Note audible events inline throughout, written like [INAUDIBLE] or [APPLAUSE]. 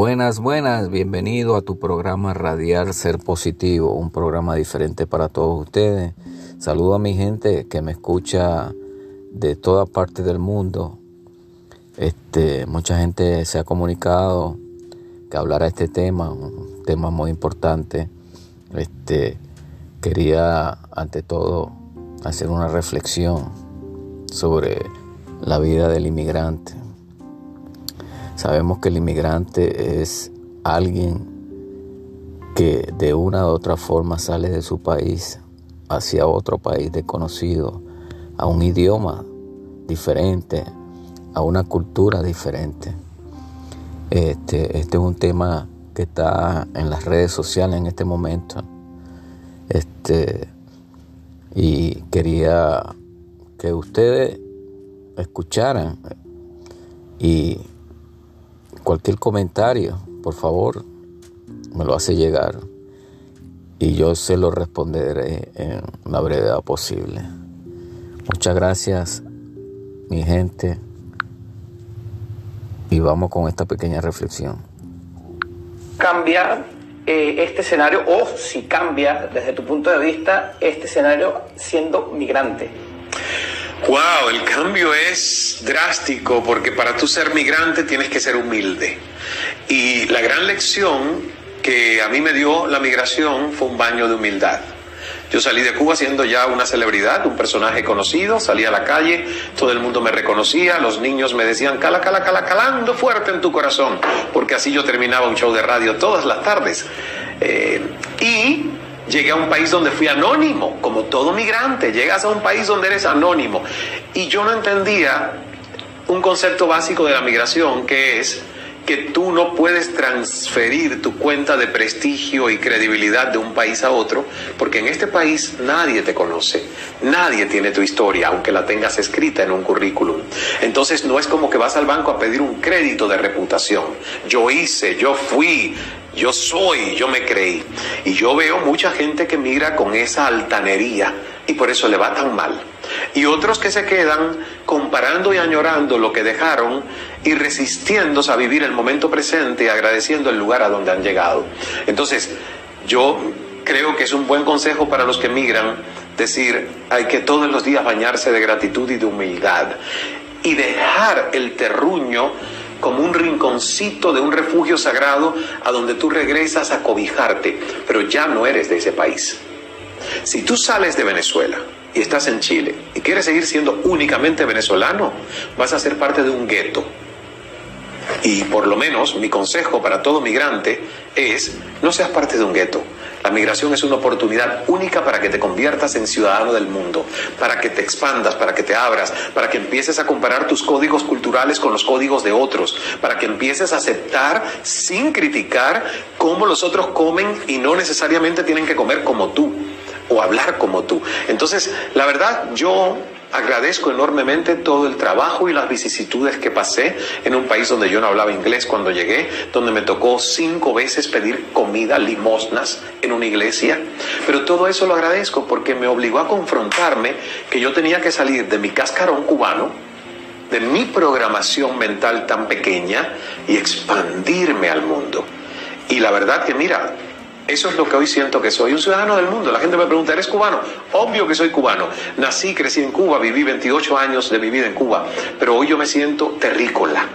Buenas, buenas, bienvenido a tu programa Radiar Ser Positivo, un programa diferente para todos ustedes. Saludo a mi gente que me escucha de toda parte del mundo. Este, mucha gente se ha comunicado que hablara este tema, un tema muy importante. Este, quería ante todo hacer una reflexión sobre la vida del inmigrante. Sabemos que el inmigrante es alguien que de una u otra forma sale de su país hacia otro país desconocido, a un idioma diferente, a una cultura diferente. Este, este es un tema que está en las redes sociales en este momento. Este, y quería que ustedes escucharan y cualquier comentario, por favor, me lo hace llegar y yo se lo responderé en la brevedad posible. Muchas gracias, mi gente, y vamos con esta pequeña reflexión. Cambia eh, este escenario, o si cambia desde tu punto de vista este escenario siendo migrante. Wow, el cambio es drástico porque para tú ser migrante tienes que ser humilde. Y la gran lección que a mí me dio la migración fue un baño de humildad. Yo salí de Cuba siendo ya una celebridad, un personaje conocido, salí a la calle, todo el mundo me reconocía, los niños me decían, cala, cala, cala, calando fuerte en tu corazón, porque así yo terminaba un show de radio todas las tardes. Eh, y Llegué a un país donde fui anónimo, como todo migrante. Llegas a un país donde eres anónimo. Y yo no entendía un concepto básico de la migración, que es que tú no puedes transferir tu cuenta de prestigio y credibilidad de un país a otro, porque en este país nadie te conoce, nadie tiene tu historia, aunque la tengas escrita en un currículum. Entonces no es como que vas al banco a pedir un crédito de reputación. Yo hice, yo fui, yo soy, yo me creí. Y yo veo mucha gente que migra con esa altanería y por eso le va tan mal. Y otros que se quedan comparando y añorando lo que dejaron y resistiéndose a vivir el momento presente y agradeciendo el lugar a donde han llegado. Entonces, yo creo que es un buen consejo para los que migran decir, hay que todos los días bañarse de gratitud y de humildad y dejar el terruño como un rinconcito de un refugio sagrado a donde tú regresas a cobijarte, pero ya no eres de ese país. Si tú sales de Venezuela y estás en Chile y quieres seguir siendo únicamente venezolano, vas a ser parte de un gueto. Y por lo menos mi consejo para todo migrante es no seas parte de un gueto. La migración es una oportunidad única para que te conviertas en ciudadano del mundo, para que te expandas, para que te abras, para que empieces a comparar tus códigos culturales con los códigos de otros, para que empieces a aceptar sin criticar cómo los otros comen y no necesariamente tienen que comer como tú o hablar como tú. Entonces, la verdad, yo Agradezco enormemente todo el trabajo y las vicisitudes que pasé en un país donde yo no hablaba inglés cuando llegué, donde me tocó cinco veces pedir comida, limosnas en una iglesia. Pero todo eso lo agradezco porque me obligó a confrontarme que yo tenía que salir de mi cascarón cubano, de mi programación mental tan pequeña y expandirme al mundo. Y la verdad que mira, eso es lo que hoy siento que soy, un ciudadano del mundo. La gente me pregunta, ¿eres cubano? Obvio que soy cubano. Nací, crecí en Cuba, viví 28 años de mi vida en Cuba, pero hoy yo me siento terrícola.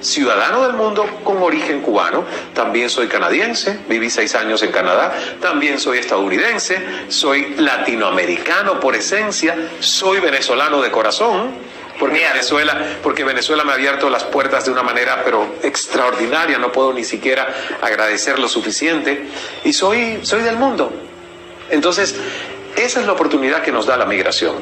Ciudadano del mundo con origen cubano, también soy canadiense, viví seis años en Canadá, también soy estadounidense, soy latinoamericano por esencia, soy venezolano de corazón, porque Venezuela, porque Venezuela me ha abierto las puertas de una manera pero extraordinaria, no puedo ni siquiera agradecer lo suficiente y soy soy del mundo. Entonces, esa es la oportunidad que nos da la migración.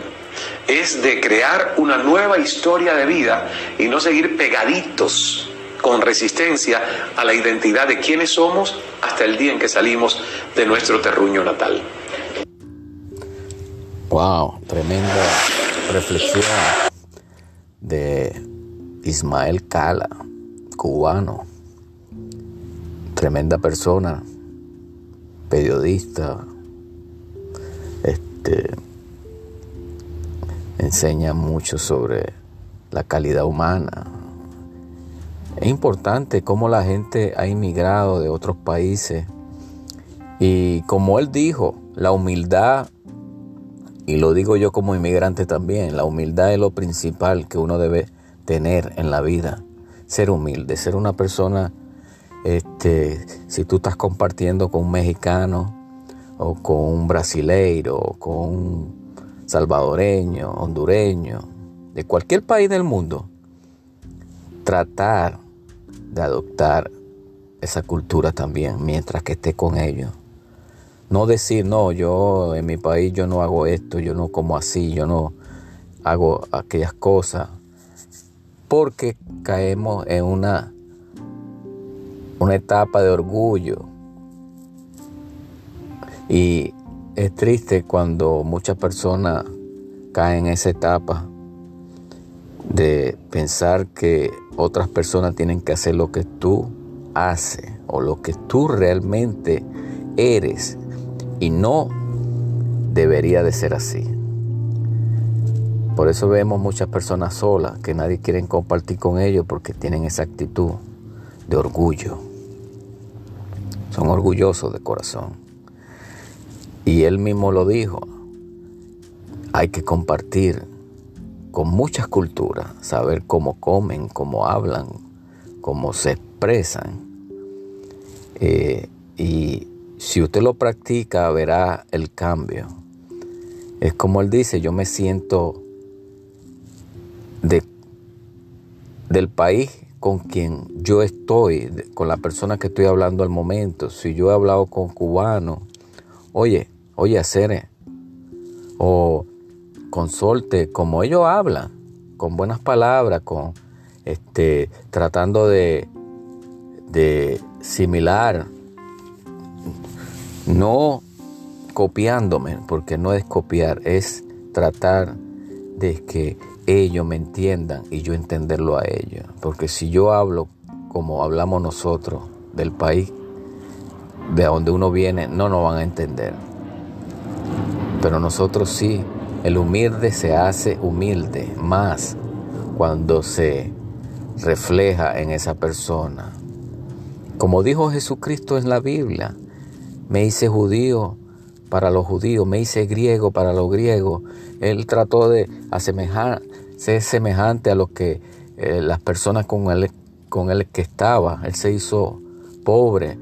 Es de crear una nueva historia de vida y no seguir pegaditos con resistencia a la identidad de quienes somos hasta el día en que salimos de nuestro terruño natal. Wow, tremenda reflexión de Ismael Cala, cubano, tremenda persona, periodista, este, enseña mucho sobre la calidad humana, Es importante cómo la gente ha inmigrado de otros países y como él dijo, la humildad, y lo digo yo como inmigrante también, la humildad es lo principal que uno debe tener en la vida. Ser humilde, ser una persona, este, si tú estás compartiendo con un mexicano o con un brasileiro o con un salvadoreño, hondureño, de cualquier país del mundo, tratar de adoptar esa cultura también mientras que esté con ellos. No decir, no, yo en mi país yo no hago esto, yo no como así, yo no hago aquellas cosas. Porque caemos en una, una etapa de orgullo. Y es triste cuando muchas personas caen en esa etapa de pensar que otras personas tienen que hacer lo que tú haces o lo que tú realmente eres y no debería de ser así. Por eso vemos muchas personas solas que nadie quiere compartir con ellos porque tienen esa actitud de orgullo. Son orgullosos de corazón. Y él mismo lo dijo. Hay que compartir con muchas culturas, saber cómo comen, cómo hablan, cómo se expresan. Eh, y si usted lo practica, verá el cambio. Es como él dice, yo me siento de, del país con quien yo estoy, con la persona que estoy hablando al momento. Si yo he hablado con cubanos, oye, oye, hacer o consulte como ellos hablan, con buenas palabras, con este, tratando de, de similar no copiándome, porque no es copiar, es tratar de que ellos me entiendan y yo entenderlo a ellos. Porque si yo hablo como hablamos nosotros del país de donde uno viene, no nos van a entender. Pero nosotros sí, el humilde se hace humilde más cuando se refleja en esa persona. Como dijo Jesucristo en la Biblia, me hice judío para los judíos, me hice griego para los griegos. Él trató de asemejar, ser semejante a lo que eh, las personas con él, con él que estaba. Él se hizo pobre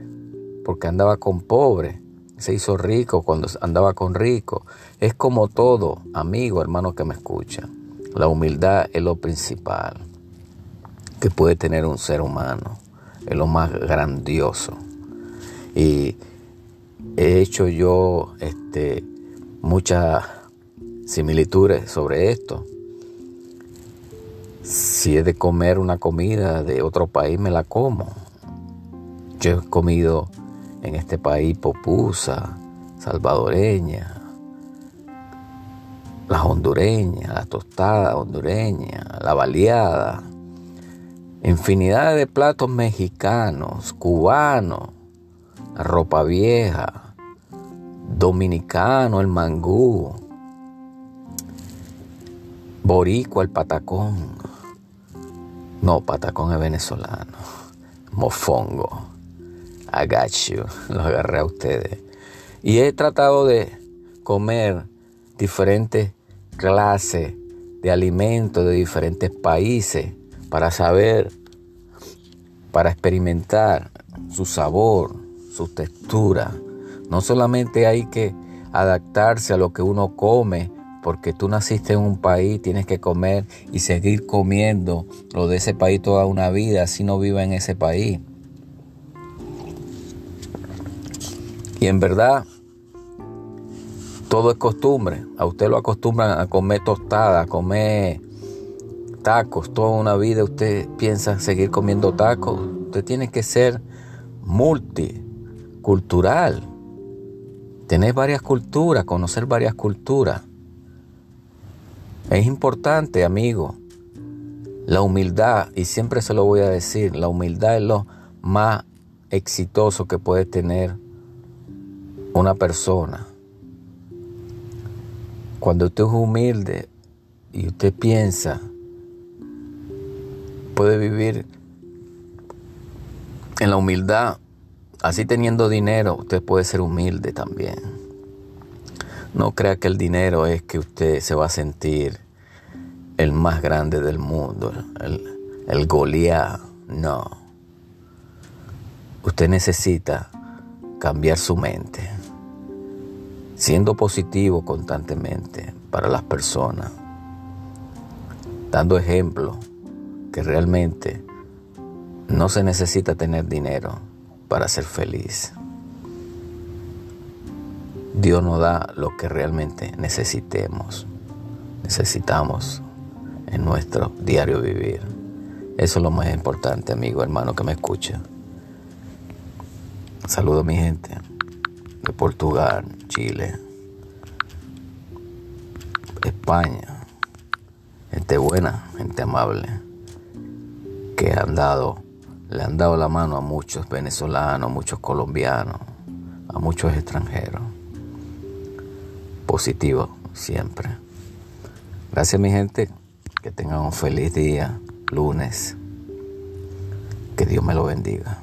porque andaba con pobre. Se hizo rico cuando andaba con rico. Es como todo, amigo, hermano que me escucha. La humildad es lo principal que puede tener un ser humano. Es lo más grandioso. Y he hecho yo este, muchas similitudes sobre esto. Si es de comer una comida de otro país, me la como. Yo he comido en este país popusa, salvadoreña, la hondureña, la tostada hondureña, la baleada, infinidad de platos mexicanos, cubanos, ropa vieja, dominicano, el mangú, boricua, el patacón. No, patacón es venezolano. Mofongo. I. [LAUGHS] Lo agarré a ustedes. Y he tratado de comer diferentes clases de alimentos de diferentes países para saber, para experimentar su sabor, su textura, no solamente hay que adaptarse a lo que uno come, porque tú naciste en un país, tienes que comer y seguir comiendo lo de ese país toda una vida, así no viva en ese país. Y en verdad, todo es costumbre. A usted lo acostumbran a comer tostada, a comer tacos. Toda una vida usted piensa seguir comiendo tacos. Usted tiene que ser multicultural tener varias culturas, conocer varias culturas. Es importante, amigo, la humildad, y siempre se lo voy a decir, la humildad es lo más exitoso que puede tener una persona. Cuando usted es humilde y usted piensa, puede vivir en la humildad, así teniendo dinero, usted puede ser humilde también. No crea que el dinero es que usted se va a sentir el más grande del mundo, el, el. No. Usted necesita cambiar su mente, siendo positivo constantemente para las personas, dando ejemplo que realmente no se necesita tener dinero para ser feliz. Dios nos da lo que realmente necesitemos, necesitamos en nuestro diario vivir. Eso es lo más importante, amigo, hermano, que me escucha. Saludo a mi gente de Portugal, Chile, España, gente buena, gente amable, que han dado, le han dado la mano a muchos venezolanos, muchos colombianos, a muchos extranjeros. Positivo siempre. Gracias mi gente, que tengan un feliz día, lunes. Que Dios me lo bendiga.